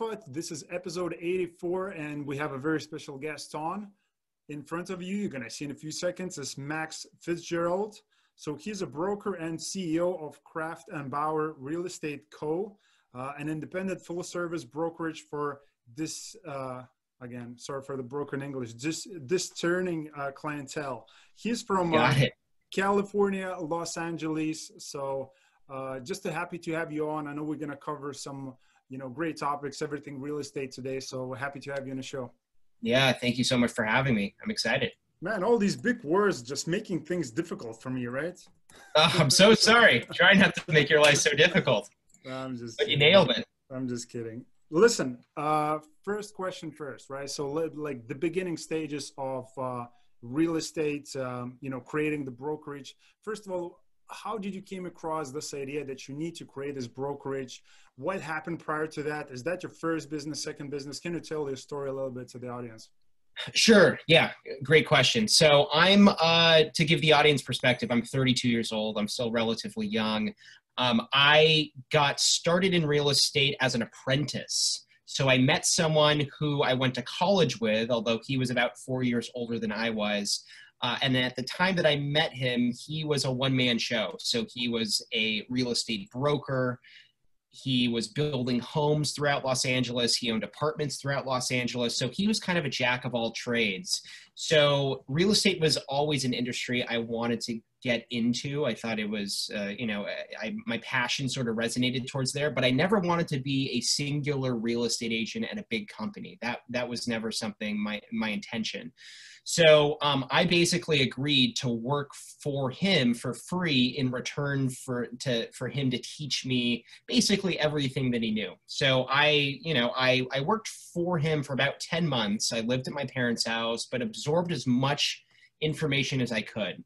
Alpha. This is episode 84, and we have a very special guest on. In front of you, you're going to see in a few seconds, is Max Fitzgerald. So he's a broker and CEO of Craft and Bauer Real Estate Co., uh, an independent full-service brokerage for this. Uh, again, sorry for the broken English. This discerning uh, clientele. He's from uh, California, Los Angeles. So uh, just happy to have you on. I know we're going to cover some, you know, great topics, everything real estate today. So we're happy to have you on the show. Yeah, thank you so much for having me. I'm excited. Man, all these big words just making things difficult for me, right? Oh, I'm so sorry. Try not to make your life so difficult. I'm just. But you nailed it. I'm just kidding. Listen, uh, first question first, right? So, like the beginning stages of uh, real estate, um, you know, creating the brokerage. First of all, how did you came across this idea that you need to create this brokerage? What happened prior to that? Is that your first business, second business? Can you tell your story a little bit to the audience? Sure. Yeah. Great question. So I'm uh, to give the audience perspective. I'm 32 years old. I'm still relatively young. Um, I got started in real estate as an apprentice. So I met someone who I went to college with, although he was about four years older than I was. Uh, and at the time that I met him, he was a one man show. So he was a real estate broker. He was building homes throughout Los Angeles. He owned apartments throughout Los Angeles. So he was kind of a jack of all trades. So real estate was always an industry I wanted to get into. I thought it was, uh, you know, I, my passion sort of resonated towards there, but I never wanted to be a singular real estate agent at a big company. That that was never something my my intention. So um, I basically agreed to work for him for free in return for to for him to teach me basically everything that he knew. So I, you know, I I worked for him for about ten months. I lived at my parents' house, but absorbed as much information as I could.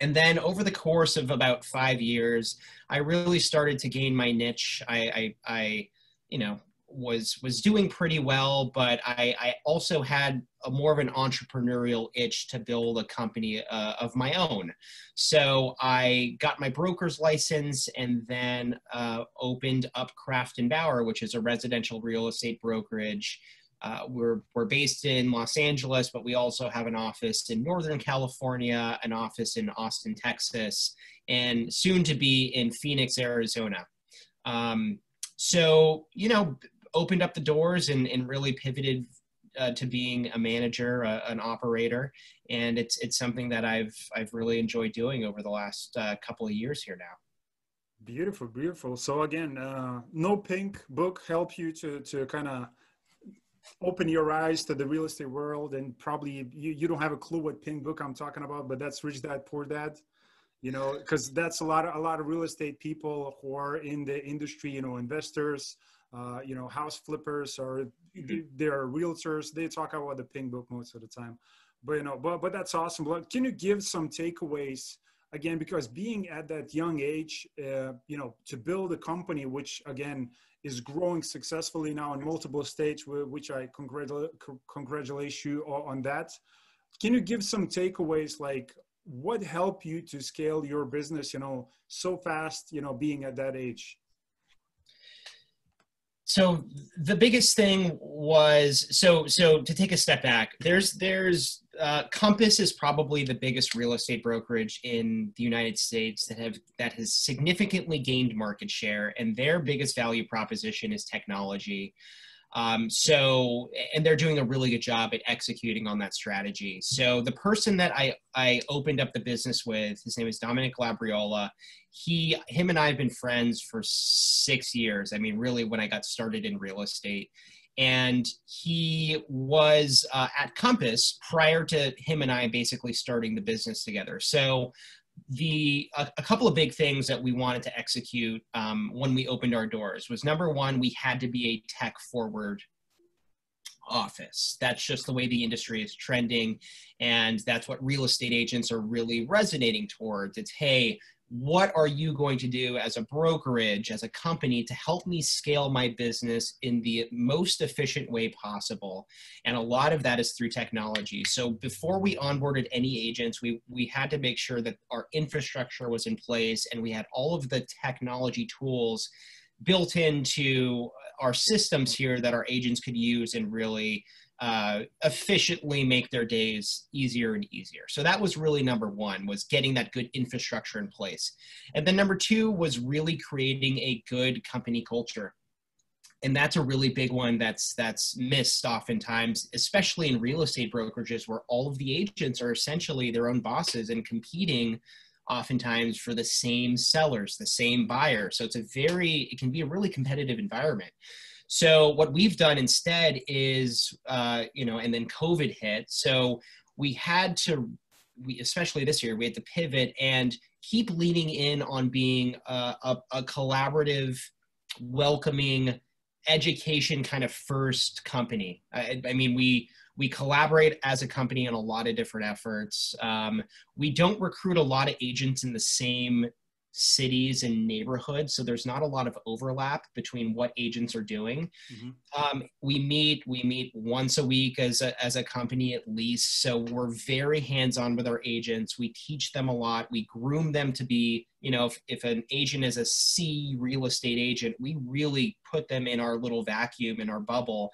And then over the course of about five years, I really started to gain my niche. I, I, I you know, was was doing pretty well, but I, I also had a more of an entrepreneurial itch to build a company uh, of my own. So I got my broker's license and then uh, opened up Craft and Bauer, which is a residential real estate brokerage. Uh, we're, we're based in Los Angeles, but we also have an office in Northern California, an office in Austin, Texas, and soon to be in Phoenix, Arizona. Um, so, you know, opened up the doors and, and really pivoted uh, to being a manager, uh, an operator, and it's it's something that I've I've really enjoyed doing over the last uh, couple of years here now. Beautiful, beautiful. So again, uh, no pink book help you to to kind of open your eyes to the real estate world, and probably you you don't have a clue what pink book I'm talking about, but that's Rich Dad Poor Dad you know because that's a lot of a lot of real estate people who are in the industry you know investors uh, you know, house flippers or mm-hmm. they're realtors. They talk about the pink book most of the time. But you know, but but that's awesome. But can you give some takeaways again? Because being at that young age, uh, you know, to build a company which again is growing successfully now in multiple states, which I congratulate you on that. Can you give some takeaways like what helped you to scale your business, you know, so fast, you know, being at that age? So the biggest thing was so so to take a step back there's there's uh, compass is probably the biggest real estate brokerage in the united states that have that has significantly gained market share and their biggest value proposition is technology um, so, and they're doing a really good job at executing on that strategy. So, the person that I, I opened up the business with, his name is Dominic Labriola. He, him and I have been friends for six years. I mean, really, when I got started in real estate. And he was uh, at Compass prior to him and I basically starting the business together. So, the a, a, couple of big things that we wanted to execute um, when we opened our doors was number one we had to be a tech forward office. That's just the way the industry is trending and that's what real estate agents are really resonating towards. It's hey what are you going to do as a brokerage, as a company, to help me scale my business in the most efficient way possible? And a lot of that is through technology. So before we onboarded any agents, we, we had to make sure that our infrastructure was in place and we had all of the technology tools built into our systems here that our agents could use and really uh, efficiently make their days easier and easier. So that was really number one was getting that good infrastructure in place. And then number two was really creating a good company culture. And that's a really big one that's that's missed oftentimes, especially in real estate brokerages where all of the agents are essentially their own bosses and competing oftentimes for the same sellers, the same buyer. So it's a very, it can be a really competitive environment. So what we've done instead is, uh, you know, and then COVID hit. So we had to, we especially this year, we had to pivot and keep leaning in on being a, a, a collaborative, welcoming, education kind of first company. I, I mean, we we collaborate as a company in a lot of different efforts. Um, we don't recruit a lot of agents in the same cities and neighborhoods so there's not a lot of overlap between what agents are doing mm-hmm. um, we meet we meet once a week as a, as a company at least so we're very hands-on with our agents we teach them a lot we groom them to be you know if, if an agent is a c real estate agent we really put them in our little vacuum in our bubble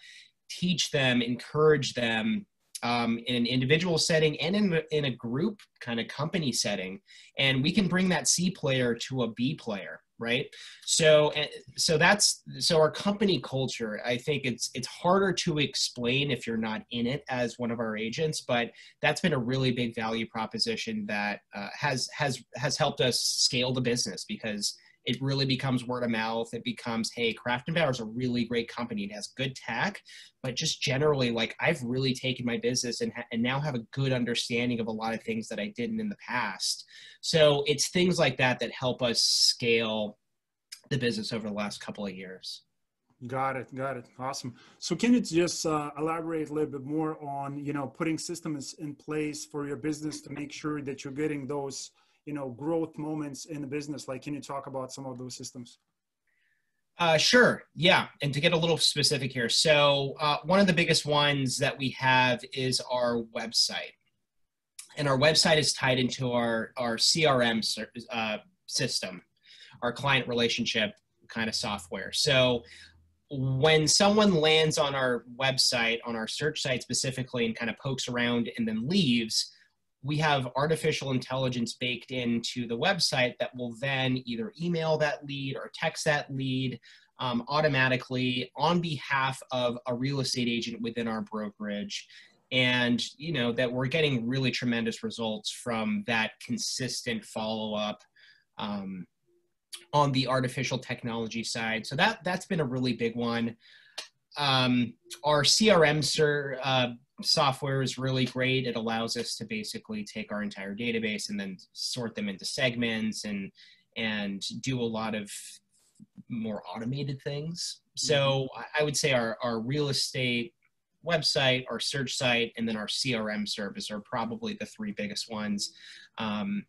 teach them, encourage them um, in an individual setting and in, in a group kind of company setting. And we can bring that C player to a B player right so so that's so our company culture i think it's it's harder to explain if you're not in it as one of our agents but that's been a really big value proposition that uh, has has has helped us scale the business because it really becomes word of mouth. It becomes, hey, Craft and Bauer is a really great company. It has good tech, but just generally, like I've really taken my business and, ha- and now have a good understanding of a lot of things that I didn't in the past. So it's things like that that help us scale the business over the last couple of years. Got it. Got it. Awesome. So can you just uh, elaborate a little bit more on, you know, putting systems in place for your business to make sure that you're getting those you know growth moments in the business like can you talk about some of those systems uh, sure. Yeah. And to get a little specific here. So, uh, one of the biggest ones that we have is our website. And our website is tied into our, our CRM uh, system, our client relationship kind of software. So, when someone lands on our website, on our search site specifically, and kind of pokes around and then leaves, we have artificial intelligence baked into the website that will then either email that lead or text that lead um, automatically on behalf of a real estate agent within our brokerage. And you know that we're getting really tremendous results from that consistent follow-up um, on the artificial technology side. So that that's been a really big one. Um, our crm sir, uh, software is really great. It allows us to basically take our entire database and then sort them into segments and and do a lot of more automated things. So mm-hmm. I would say our, our real estate website, our search site, and then our CRM service are probably the three biggest ones um,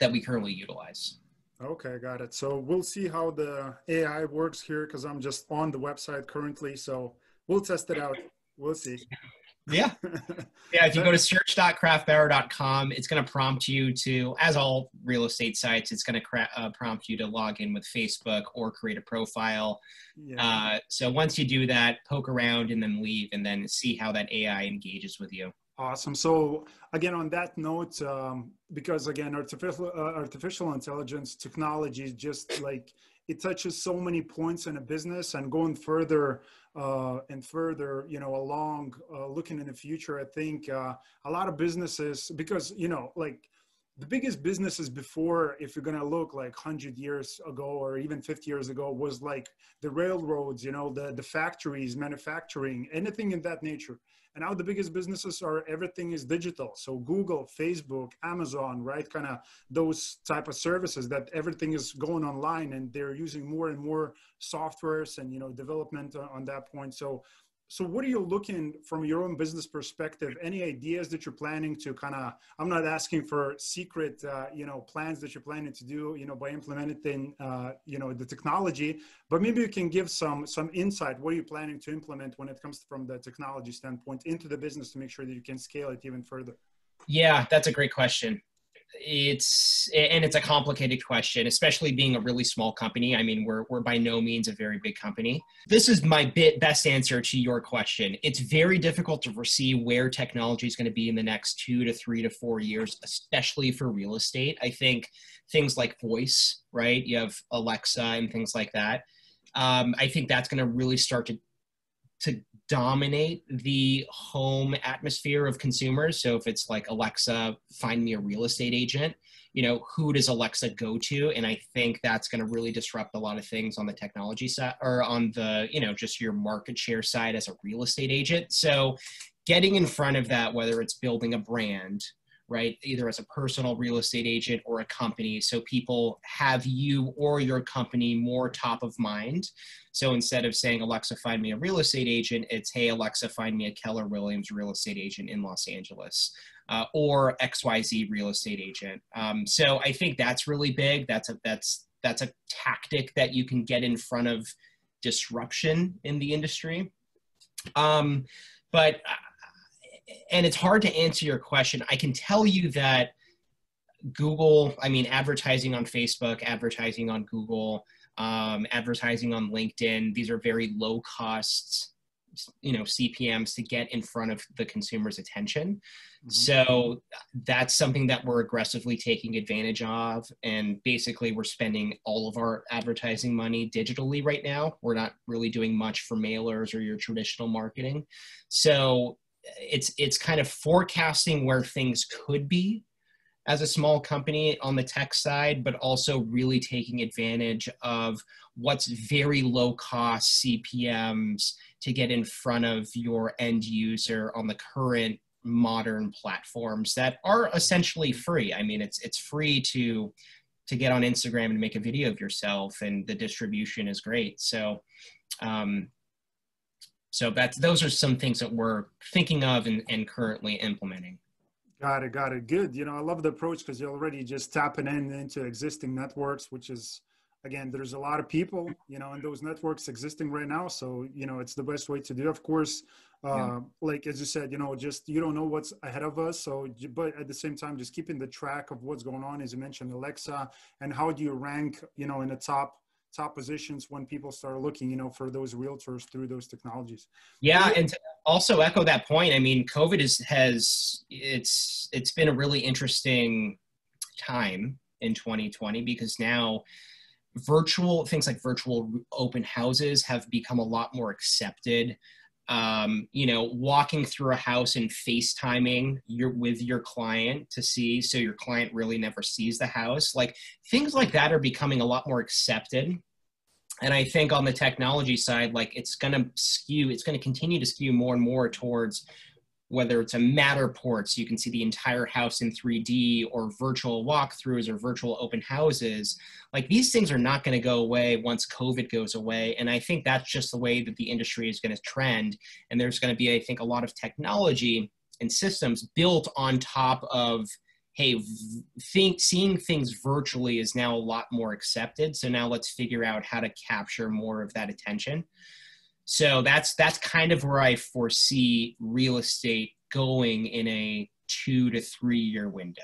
that we currently utilize. Okay, got it. So we'll see how the AI works here because I'm just on the website currently. So we'll test it out. We'll see. Yeah. Yeah. If you go to search.craftbauer.com, it's going to prompt you to, as all real estate sites, it's going to cra- uh, prompt you to log in with Facebook or create a profile. Yeah. Uh, so once you do that, poke around and then leave and then see how that AI engages with you. Awesome. So again, on that note, um, because again, artificial uh, artificial intelligence technology is just like it touches so many points in a business and going further uh, and further, you know, along uh, looking in the future, I think uh, a lot of businesses, because, you know, like the biggest businesses before, if you're going to look like 100 years ago or even 50 years ago, was like the railroads, you know, the, the factories, manufacturing, anything in that nature. And now the biggest businesses are everything is digital. So Google, Facebook, Amazon, right? Kind of those type of services that everything is going online and they're using more and more softwares and, you know, development on that point. So so what are you looking from your own business perspective? Any ideas that you're planning to kind of i'm not asking for secret uh, you know plans that you're planning to do you know by implementing uh, you know the technology but maybe you can give some some insight. What are you planning to implement when it comes from the technology standpoint into the business to make sure that you can scale it even further? Yeah that's a great question it's and it's a complicated question especially being a really small company. I mean we're, we're by no means a very big company. This is my bit best answer to your question. It's very difficult to foresee where technology is going to be in the next two to three to four years especially for real estate. I think things like voice right? You have alexa and things like that. Um, i think that's going to really start to to dominate the home atmosphere of consumers. So if it's like Alexa, find me a real estate agent, you know, who does Alexa go to? And I think that's going to really disrupt a lot of things on the technology side or on the, you know, just your market share side as a real estate agent. So getting in front of that, whether it's building a brand, right? Either as a personal real estate agent or a company. So people have you or your company more top of mind. So instead of saying, Alexa, find me a real estate agent, it's, hey, Alexa, find me a Keller Williams real estate agent in Los Angeles. Uh, or XYZ real estate agent. Um, so I think that's really big. That's a that's that's a tactic that you can get in front of disruption in the industry. Um, but uh, and it's hard to answer your question. I can tell you that Google, I mean, advertising on Facebook, advertising on Google, um, advertising on LinkedIn, these are very low costs, you know, CPMs to get in front of the consumer's attention. Mm-hmm. So that's something that we're aggressively taking advantage of. And basically, we're spending all of our advertising money digitally right now. We're not really doing much for mailers or your traditional marketing. So it's it's kind of forecasting where things could be as a small company on the tech side, but also really taking advantage of what's very low cost CPMs to get in front of your end user on the current modern platforms that are essentially free. I mean, it's it's free to to get on Instagram and make a video of yourself, and the distribution is great. So um, so that's those are some things that we're thinking of and, and currently implementing. Got it, got it. Good. You know, I love the approach because you're already just tapping in into existing networks, which is again, there's a lot of people, you know, in those networks existing right now. So, you know, it's the best way to do. Of course, uh, yeah. like as you said, you know, just you don't know what's ahead of us. So, but at the same time, just keeping the track of what's going on, as you mentioned, Alexa, and how do you rank, you know, in the top top positions when people start looking, you know, for those realtors through those technologies. Yeah, and also echo that point. I mean, COVID is has it's it's been a really interesting time in 2020 because now virtual things like virtual open houses have become a lot more accepted um, you know, walking through a house and FaceTiming your with your client to see so your client really never sees the house. Like things like that are becoming a lot more accepted. And I think on the technology side, like it's gonna skew, it's gonna continue to skew more and more towards whether it's a Matterport, so you can see the entire house in 3D, or virtual walkthroughs or virtual open houses. Like these things are not going to go away once COVID goes away. And I think that's just the way that the industry is going to trend. And there's going to be, I think, a lot of technology and systems built on top of hey think seeing things virtually is now a lot more accepted so now let's figure out how to capture more of that attention so that's that's kind of where I foresee real estate going in a two to three year window.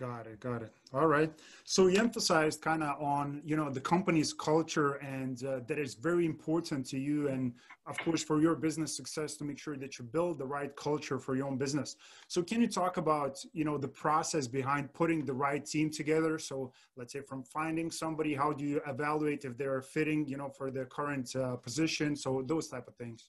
Got it. Got it. All right. So you emphasized kind of on you know the company's culture and uh, that is very important to you, and of course for your business success to make sure that you build the right culture for your own business. So can you talk about you know the process behind putting the right team together? So let's say from finding somebody, how do you evaluate if they're fitting you know for their current uh, position? So those type of things.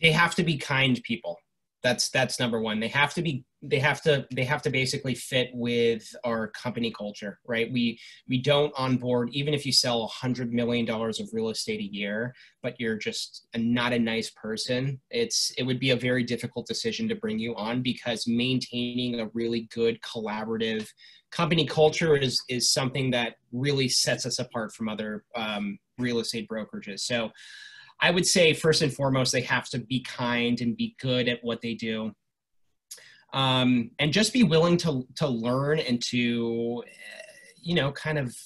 They have to be kind people that's that's number one. They have to be they have to they have to basically fit with our company culture right? We we don't onboard even if you sell a hundred million dollars of real estate a year but you're just a, not a nice person it's it would be a very difficult decision to bring you on because maintaining a really good collaborative company culture is is something that really sets us apart from other um, real estate brokerages. So I would say first and foremost, they have to be kind and be good at what they do. Um, and just be willing to, to learn and to, you know, kind of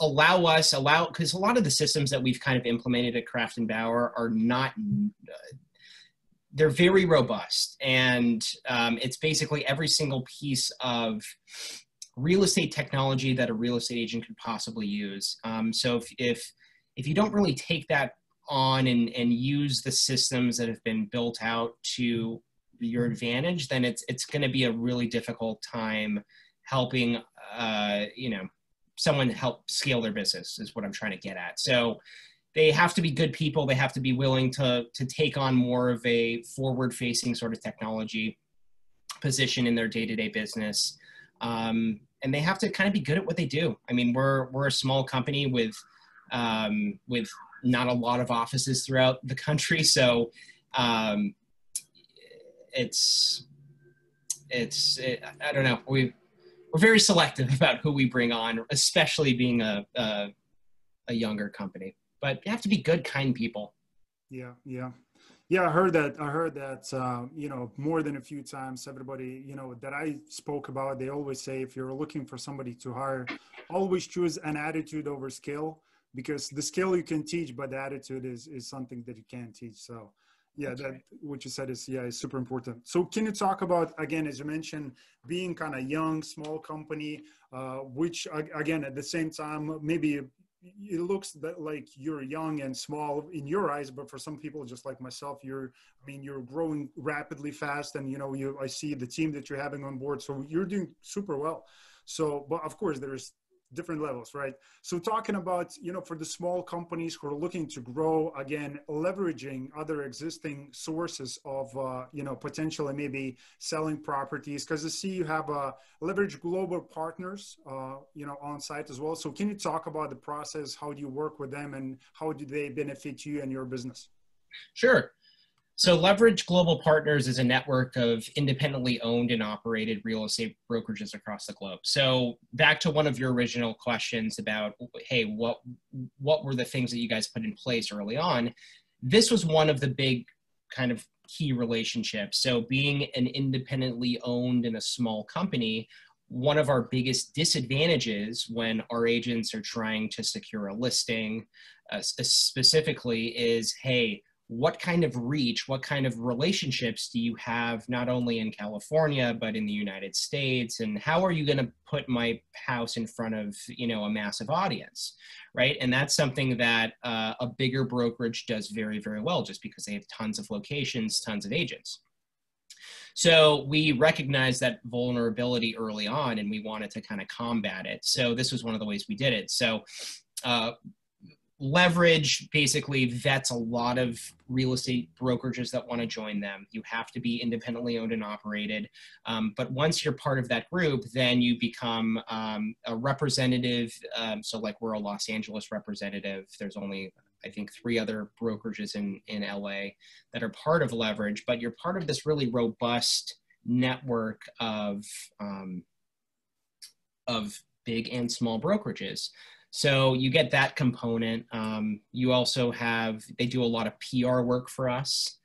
allow us, allow, because a lot of the systems that we've kind of implemented at Craft and Bauer are not, they're very robust, and um, it's basically every single piece of real estate technology that a real estate agent could possibly use. Um, so if, if if you don't really take that on and, and use the systems that have been built out to your advantage, then it's it's going to be a really difficult time helping uh, you know someone help scale their business is what I'm trying to get at. So they have to be good people. They have to be willing to to take on more of a forward facing sort of technology position in their day to day business. Um, and they have to kind of be good at what they do. I mean, we're we're a small company with um, with not a lot of offices throughout the country, so um, it's it's it, I don't know we we're very selective about who we bring on, especially being a, a a younger company. But you have to be good, kind people. Yeah, yeah. Yeah, I heard that. I heard that. Uh, you know, more than a few times. Everybody, you know, that I spoke about, they always say, if you're looking for somebody to hire, always choose an attitude over skill, because the skill you can teach, but the attitude is is something that you can't teach. So, yeah, okay. that what you said is yeah, is super important. So, can you talk about again, as you mentioned, being kind of young, small company, uh, which again at the same time maybe it looks that like you're young and small in your eyes but for some people just like myself you're i mean you're growing rapidly fast and you know you i see the team that you're having on board so you're doing super well so but of course there's different levels, right? So talking about, you know, for the small companies who are looking to grow, again, leveraging other existing sources of, uh, you know, potentially maybe selling properties, because I see you have uh, leverage global partners, uh, you know, on site as well. So can you talk about the process? How do you work with them and how do they benefit you and your business? Sure. So, Leverage Global Partners is a network of independently owned and operated real estate brokerages across the globe. So, back to one of your original questions about, hey, what what were the things that you guys put in place early on? This was one of the big kind of key relationships. So, being an independently owned and a small company, one of our biggest disadvantages when our agents are trying to secure a listing, uh, specifically, is hey what kind of reach, what kind of relationships do you have not only in California but in the United States, and how are you going to put my house in front of you know a massive audience, right? And that's something that uh, a bigger brokerage does very very well, just because they have tons of locations, tons of agents. So we recognized that vulnerability early on, and we wanted to kind of combat it. So this was one of the ways we did it. So uh, leverage basically vets a lot of real estate brokerages that want to join them. You have to be independently owned and operated. Um, but once you're part of that group then you become um, a representative um, so like we're a los angeles representative. There's only i think three other brokerages in in la that are part of leverage but you're part of this really robust network of um, of big and small brokerages so you get that component. Um, you also have, they do a lot of PR work for us.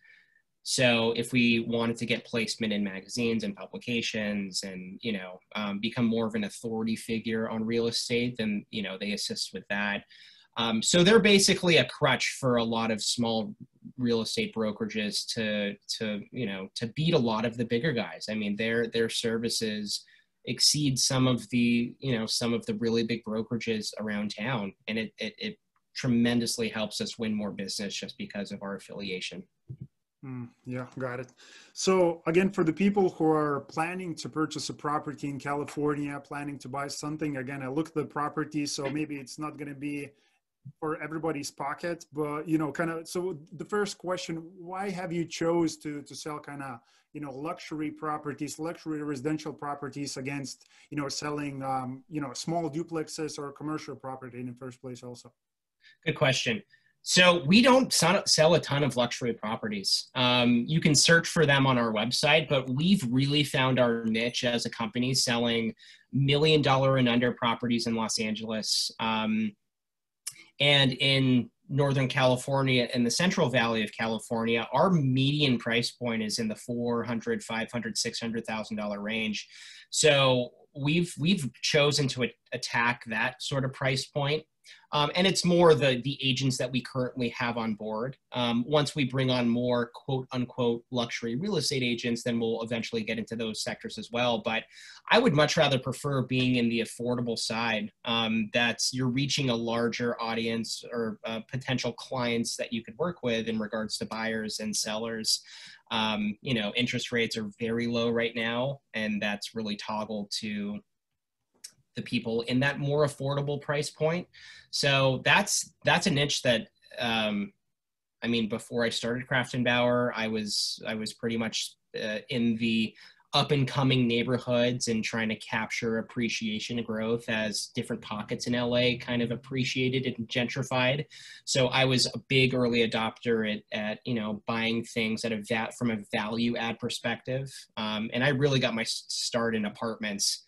So if we wanted to get placement in magazines and publications and, you know, um, become more of an authority figure on real estate, then, you know, they assist with that. Um, so they're basically a crutch for a lot of small real estate brokerages to, to, you know, to beat a lot of the bigger guys. I mean, their, their services, exceed some of the you know some of the really big brokerages around town. And it, it, it tremendously helps us win more business just because of our affiliation. Mm, yeah got it. So again for the people who are planning to purchase a property in california planning to buy something again i look the property so maybe it's not going to be for everybody's pocket but you know kind of so the first question why have you chose to to sell kind of you know luxury properties luxury residential properties against you know selling um, you know small duplexes or commercial property in the first place also. Good question. So we don't sell a ton of luxury properties. Um, you can search for them on our website but we've really found our niche as a company selling million dollar and under properties in los angeles. Um, and in Northern California and the Central Valley of California, our median price point is in the 400, 500, 600,000 dollar range. So we've we've chosen to attack that sort of price point Um, and it's more the the agents that we currently have on board. Um, once we bring on more quote unquote luxury real estate agents, then we'll eventually get into those sectors as well. But I would much rather prefer being in the affordable side. Um, that's you're reaching a larger audience or uh, potential clients that you could work with in regards to buyers and sellers. Um, you know, interest rates are very low right now, and that's really toggled to the people in that more affordable price point. So that's that's a niche that um, I mean, before I started Craft and Bauer, I was I was pretty much uh, in the up and coming neighborhoods and trying to capture appreciation growth as different pockets in LA kind of appreciated and gentrified. So I was a big early adopter at, at you know buying things at a vat from a value add perspective, um, and I really got my start in apartments.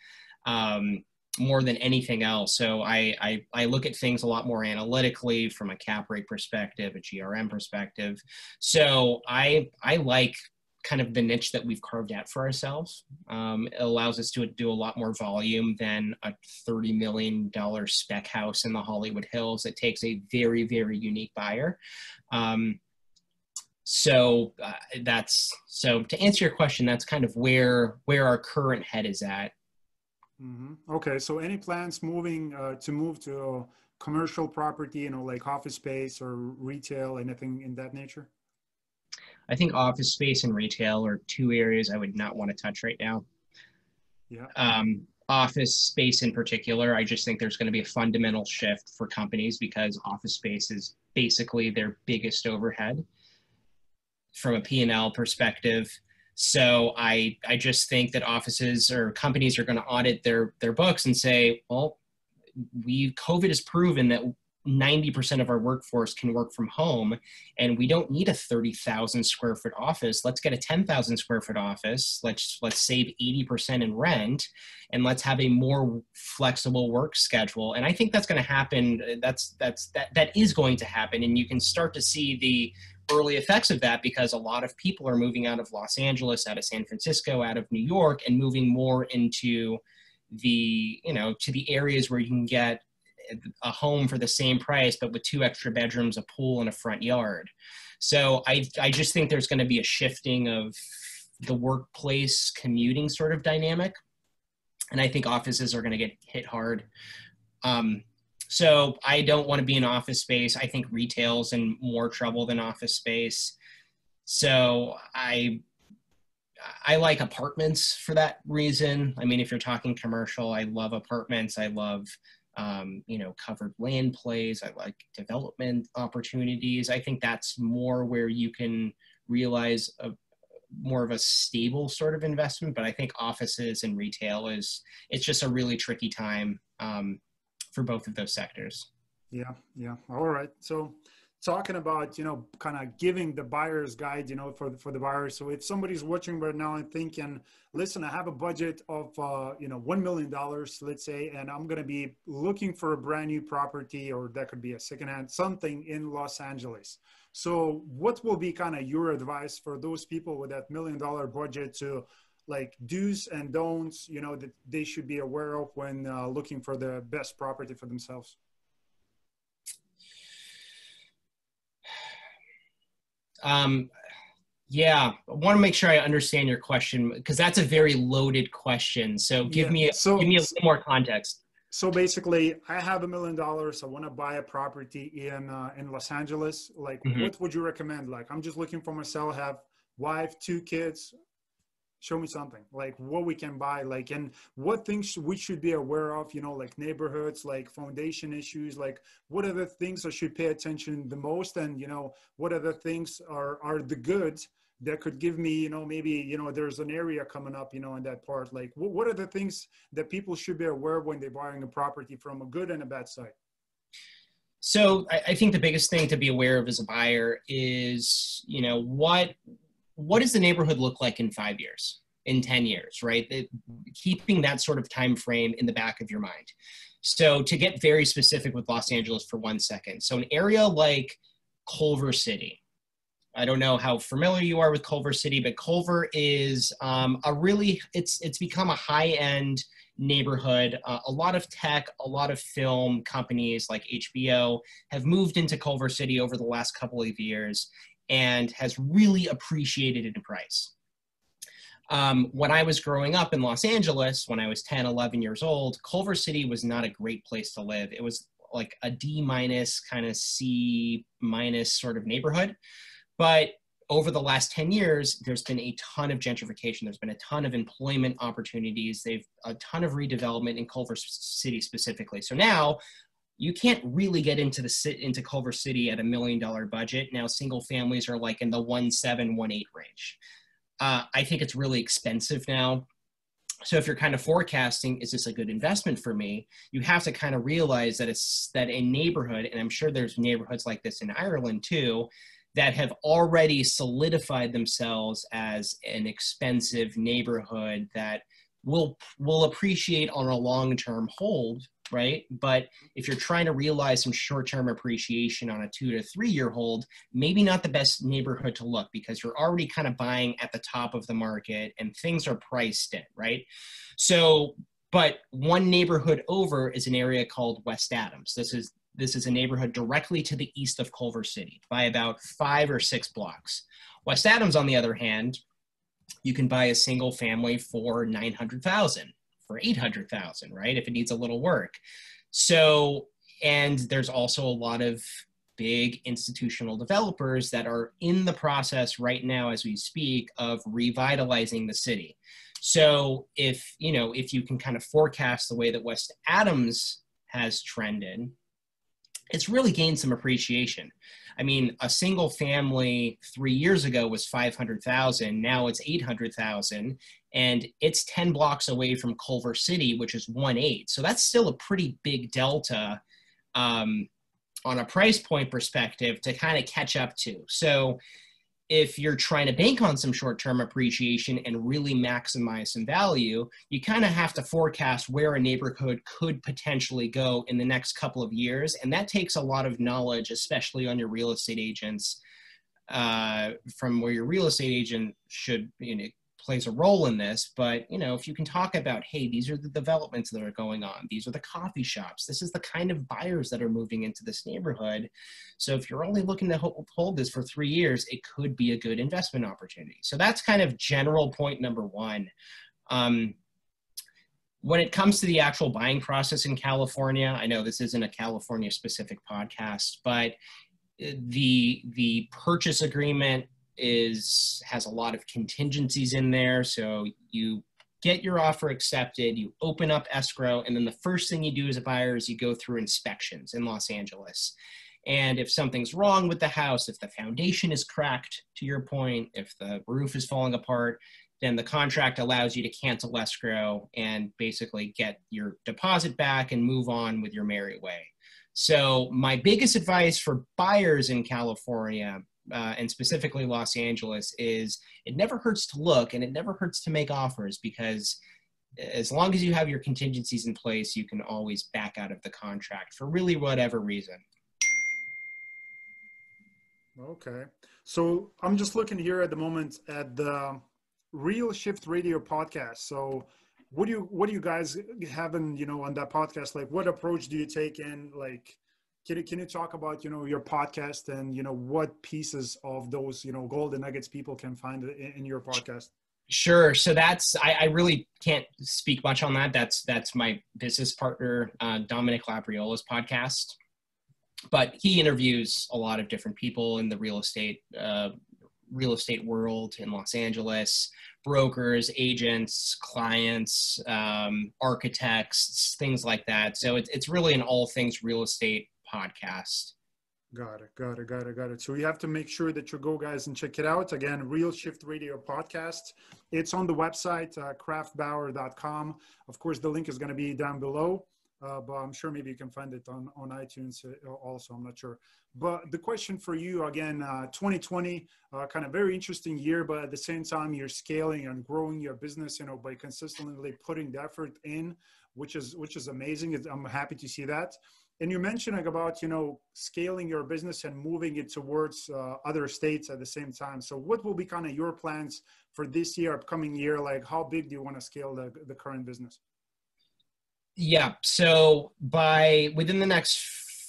Um, more than anything else. So I, I, I look at things a lot more analytically from a cap rate perspective, a GRM perspective. So I I like kind of the niche that we've carved out for ourselves. Um, it allows us to do a lot more volume than a $30 million spec house in the Hollywood Hills. It takes a very, very unique buyer. Um, so uh, that's so to answer your question, that's kind of where where our current head is at. Mm-hmm. Okay, so any plans moving uh, to move to commercial property, you know, like office space or retail, anything in that nature? I think office space and retail are two areas I would not want to touch right now. Yeah. Um, office space in particular, I just think there's going to be a fundamental shift for companies because office space is basically their biggest overhead from a P&L perspective. So I I just think that offices or companies are going to audit their their books and say, well, we COVID has proven that 90% of our workforce can work from home and we don't need a 30,000 square foot office. Let's get a 10,000 square foot office. Let's let's save 80% in rent and let's have a more flexible work schedule. And I think that's going to happen that's that's that that is going to happen and you can start to see the early effects of that because a lot of people are moving out of Los Angeles, out of San Francisco, out of New York and moving more into the, you know, to the areas where you can get a home for the same price, but with two extra bedrooms, a pool, and a front yard. So I, I just think there's going to be a shifting of the workplace commuting sort of dynamic. And I think offices are going to get hit hard. Um, so I don't want to be in office space. I think retail's in more trouble than office space. So I I like apartments for that reason. I mean, if you're talking commercial, I love apartments. I love um, you know, covered land plays. I like development opportunities. I think that's more where you can realize a more of a stable sort of investment. But I think offices and retail is it's just a really tricky time um, for both of those sectors. Yeah, yeah. All right. So talking about you know kind of giving the buyer's guide you know for for the buyer so if somebody's watching right now and thinking listen i have a budget of uh, you know one million dollars let's say and i'm going to be looking for a brand new property or that could be a secondhand something in los angeles so what will be kind of your advice for those people with that million dollar budget to like do's and don'ts you know that they should be aware of when uh, looking for the best property for themselves Um, yeah, I want to make sure I understand your question because that's a very loaded question. So give yeah. me a, so, give me a little more context. So basically, I have a million dollars. I want to buy a property in uh, in Los Angeles. Like, mm-hmm. what would you recommend? Like, I'm just looking for myself, have wife, two kids, show me something like what we can buy like and what things we should be aware of you know like neighborhoods like foundation issues like what are the things i should pay attention the most and you know what are the things are are the goods that could give me you know maybe you know there's an area coming up you know in that part like what, what are the things that people should be aware of when they're buying a property from a good and a bad side? So I, I think the biggest thing to be aware of as a buyer is you know what what does the neighborhood look like in five years in 10 years right? It, keeping that sort of time frame in the back of your mind. So to get very specific with los angeles for one second so an area like culver city I don't know how familiar you are with Culver City, but Culver is um, a really it's it's become a high end neighborhood. Uh, a lot of tech, a lot of film companies like HBO have moved into Culver City over the last couple of years and has really appreciated it in price. Um, when I was growing up in Los Angeles, when I was 10, 11 years old, Culver City was not a great place to live. It was like a D minus kind of C minus sort of neighborhood. But over the last 10 years, there's been a ton of gentrification. There's been a ton of employment opportunities. They've a ton of redevelopment in Culver City specifically. So now you can't really get into the into Culver City at a million dollar budget. Now single families are like in the one seven, one eight range. Uh, I think it's really expensive now. So if you're kind of forecasting, is this a good investment for me? You have to kind of realize that it's that a neighborhood, and I'm sure there's neighborhoods like this in Ireland too, that have already solidified themselves as an expensive neighborhood that will will appreciate on a long-term hold right? But if you're trying to realize some short-term appreciation on a two to three year hold maybe not the best neighborhood to look because you're already kind of buying at the top of the market and things are priced in right? So but one neighborhood over is an area called west adams. This is this is a neighborhood directly to the east of Culver City by about five or six blocks. West Adams, on the other hand, you can buy a single family for 900,000, for 800,000, right? If it needs a little work. So, and there's also a lot of big institutional developers that are in the process right now as we speak of revitalizing the city. So if, you know, if you can kind of forecast the way that West Adams has trended, it's really gained some appreciation. I mean, a single family three years ago was 500,000. Now it's 800,000 and it's 10 blocks away from Culver City, which is one eight. So that's still a pretty big delta um, on a price point perspective to kind of catch up to. So if you're trying to bank on some short-term appreciation and really maximize some value, you kind of have to forecast where a neighborhood could potentially go in the next couple of years. And that takes a lot of knowledge, especially on your real estate agents, uh, from where your real estate agent should you know, plays a role in this but you know if you can talk about hey these are the developments that are going on. These are the coffee shops. This is the kind of buyers that are moving into this neighborhood. So if you're only looking to hold this for three years it could be a good investment opportunity. So that's kind of general point number one. Um, when it comes to the actual buying process in California, I know this isn't a California specific podcast, but uh, the the purchase agreement is has a lot of contingencies in there. So you get your offer accepted, you open up escrow, and then the first thing you do as a buyer is you go through inspections in Los Angeles. And if something's wrong with the house, if the foundation is cracked, to your point, if the roof is falling apart, then the contract allows you to cancel escrow and basically get your deposit back and move on with your merry way. So, my biggest advice for buyers in California uh, and specifically Los Angeles, is it never hurts to look and it never hurts to make offers because as long as you have your contingencies in place, you can always back out of the contract for really whatever reason. Okay. So I'm just looking here at the moment at the Real Shift Radio podcast. So what do you what do you guys having, you know, on that podcast? Like what approach do you take in like can you, can you talk about you know your podcast and you know what pieces of those you know golden nuggets people can find in, in your podcast Sure. So that's I, I, really can't speak much on that. That's that's my business partner uh, Dominic Labriola's podcast, but he interviews a lot of different people in the real estate uh, real estate world in Los Angeles, brokers, agents, clients, um, architects, things like that. So it's it's really an all things real estate podcast. Got it, got it, got it, got it. So you have to make sure that you go, guys, and check it out. Again, Real Shift Radio podcast. It's on the website, uh, craftbauer.com. Of course, the link is going to be down below, uh, but I'm sure maybe you can find it on, on iTunes uh, also. I'm not sure. But the question for you, again, uh, 2020, uh, kind of very interesting year, but at the same time, you're scaling and growing your business, you know, by consistently putting the effort in, which is, which is amazing. I'm happy to see that and you're mentioning about you know scaling your business and moving it towards uh, other states at the same time. So what will be kind of your plans for this year upcoming year? Like how big do you want to scale the, the current business? Yeah. So by within the next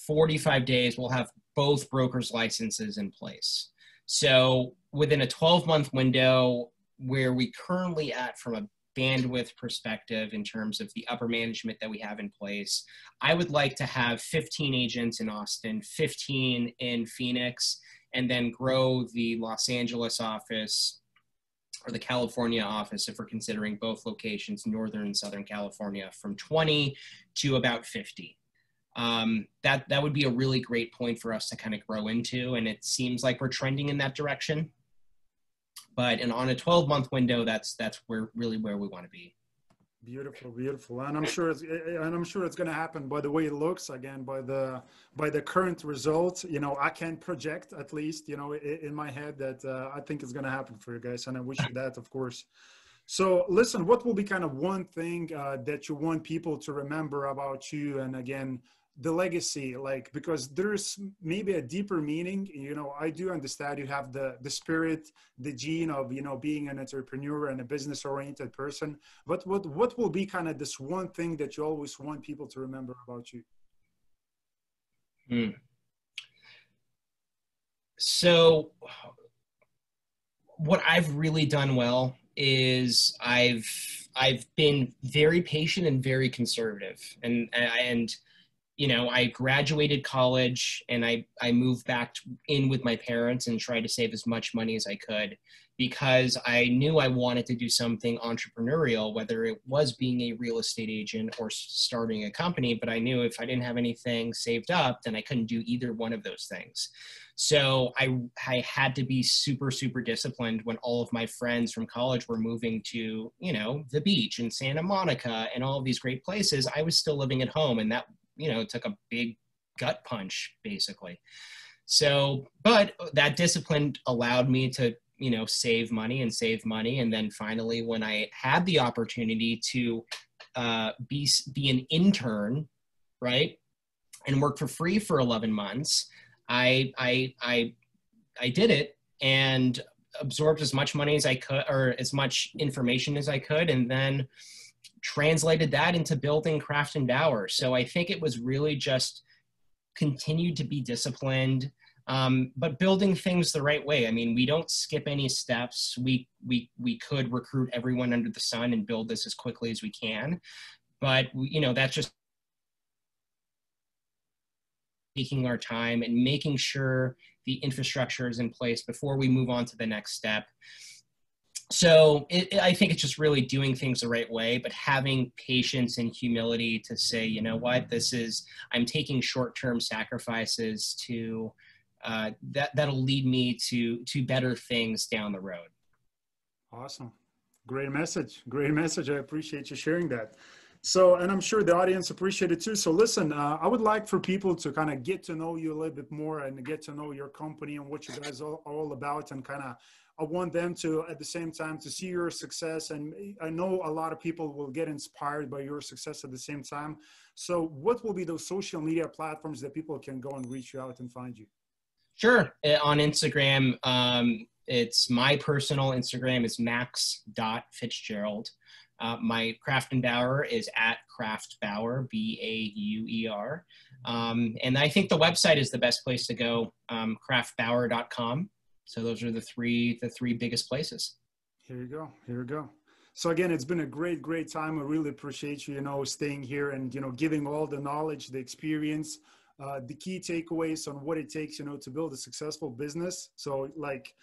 45 days we'll have both brokers licenses in place. So within a 12 month window where we currently at from a bandwidth perspective in terms of the upper management that we have in place. I would like to have 15 agents in Austin, 15 in Phoenix, and then grow the Los Angeles office or the California office, if we're considering both locations, Northern and Southern California, from 20 to about 50. Um, that that would be a really great point for us to kind of grow into, and it seems like we're trending in that direction but and on a 12 month window that's that's where really where we want to be. Beautiful beautiful. And i'm sure it's and i'm sure it's going to happen by the way it looks again by the by the current results. You know i can project at least you know in, my head that uh, i think it's going to happen for you guys and i wish you that of course. So listen what will be kind of one thing uh, that you want people to remember about you? And again the legacy like because there's maybe a deeper meaning you know i do understand you have the the spirit the gene of you know being an entrepreneur and a business oriented person but what what will be kind of this one thing that you always want people to remember about you hmm. so what i've really done well is i've i've been very patient and very conservative and and you know, I graduated college and I, I moved back in with my parents and tried to save as much money as I could because I knew I wanted to do something entrepreneurial, whether it was being a real estate agent or starting a company. But I knew if I didn't have anything saved up, then I couldn't do either one of those things. So I, I had to be super, super disciplined when all of my friends from college were moving to, you know, the beach in Santa Monica and all of these great places. I was still living at home and that you know, it took a big gut punch basically. So, but that discipline allowed me to, you know, save money and save money. And then finally, when I had the opportunity to uh, be be an intern, right, and work for free for 11 months, I I I I did it and absorbed as much money as I could or as much information as I could, and then translated that into building Craft and Bauer. So I think it was really just continued to be disciplined, um, but building things the right way. I mean, we don't skip any steps. We we we could recruit everyone under the sun and build this as quickly as we can, but you know that's just taking our time and making sure the infrastructure is in place before we move on to the next step so it, I think it's just really doing things the right way, but having patience and humility to say, you know what, this is I'm taking short-term sacrifices to uh, that that'll lead me to to better things down the road. Awesome, great message, great message. I appreciate you sharing that. So, and I'm sure the audience appreciate it too. So, listen, uh, I would like for people to kind of get to know you a little bit more and get to know your company and what you guys are all about, and kind of I want them to, at the same time, to see your success. And I know a lot of people will get inspired by your success at the same time. So, what will be those social media platforms that people can go and reach you out and find you? Sure. Uh, on Instagram, um, it's my personal Instagram is max.fitzgerald. Uh, my Craft and Bauer is at Craft Bauer, B A U E R. Um, and I think the website is the best place to go, um, craftbauer.com. So those are the three the three biggest places. Here you go. Here you go. So again, it's been a great, great time. I really appreciate you, you know, staying here and you know giving all the knowledge, the experience, uh, the key takeaways on what it takes, you know, to build a successful business. So like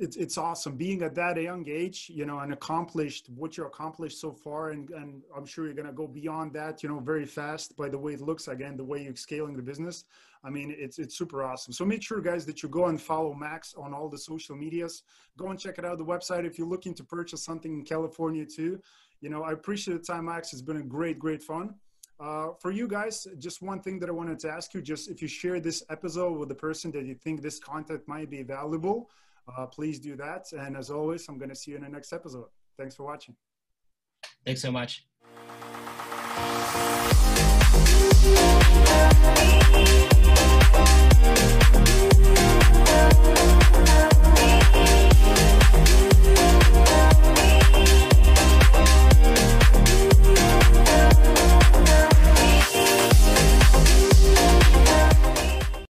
it's it's awesome being at that young age, you know, and accomplished what you accomplished so far, and and I'm sure you're gonna go beyond that, you know, very fast. By the way it looks again, the way you're scaling the business, I mean, it's it's super awesome. So make sure, guys, that you go and follow Max on all the social medias. Go and check it out the website if you're looking to purchase something in California too. You know, I appreciate the time, Max. It's been a great, great fun. Uh, for you guys, just one thing that I wanted to ask you: just if you share this episode with the person that you think this content might be valuable uh, please do that. And as always, I'm going to see you in the next episode. Thanks for watching. Thanks so much.